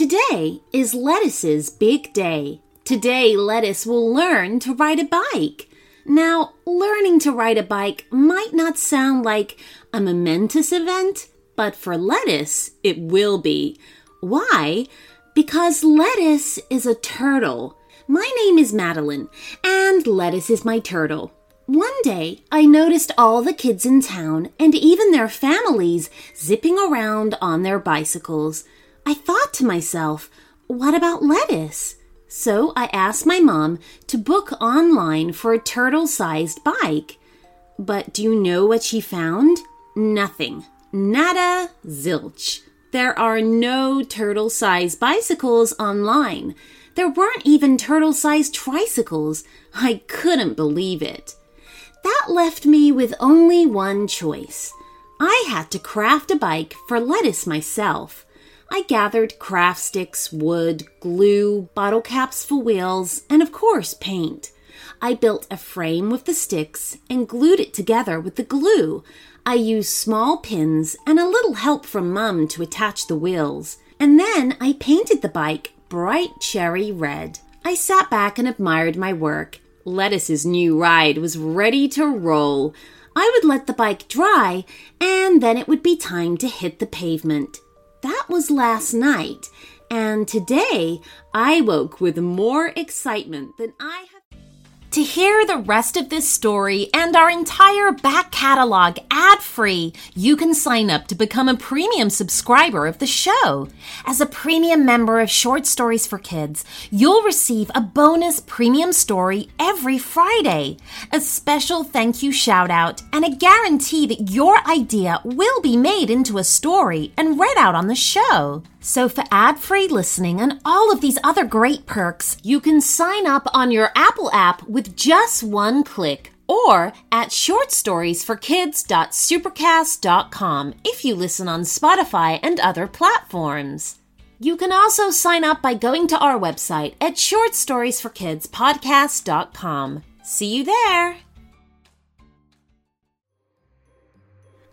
Today is Lettuce's big day. Today, Lettuce will learn to ride a bike. Now, learning to ride a bike might not sound like a momentous event, but for Lettuce, it will be. Why? Because Lettuce is a turtle. My name is Madeline, and Lettuce is my turtle. One day, I noticed all the kids in town and even their families zipping around on their bicycles. I thought to myself, what about lettuce? So I asked my mom to book online for a turtle sized bike. But do you know what she found? Nothing. Nada zilch. There are no turtle sized bicycles online. There weren't even turtle sized tricycles. I couldn't believe it. That left me with only one choice. I had to craft a bike for lettuce myself. I gathered craft sticks, wood, glue, bottle caps for wheels, and of course, paint. I built a frame with the sticks and glued it together with the glue. I used small pins and a little help from Mum to attach the wheels. And then I painted the bike bright cherry red. I sat back and admired my work. Lettuce's new ride was ready to roll. I would let the bike dry, and then it would be time to hit the pavement. Was last night, and today I woke with more excitement than I have. To hear the rest of this story and our entire back catalog ad free, you can sign up to become a premium subscriber of the show. As a premium member of Short Stories for Kids, you'll receive a bonus premium story every Friday, a special thank you shout out, and a guarantee that your idea will be made into a story and read out on the show. So, for ad free listening and all of these other great perks, you can sign up on your Apple app just one click or at shortstoriesforkids.supercast.com if you listen on Spotify and other platforms. You can also sign up by going to our website at shortstoriesforkidspodcast.com. See you there!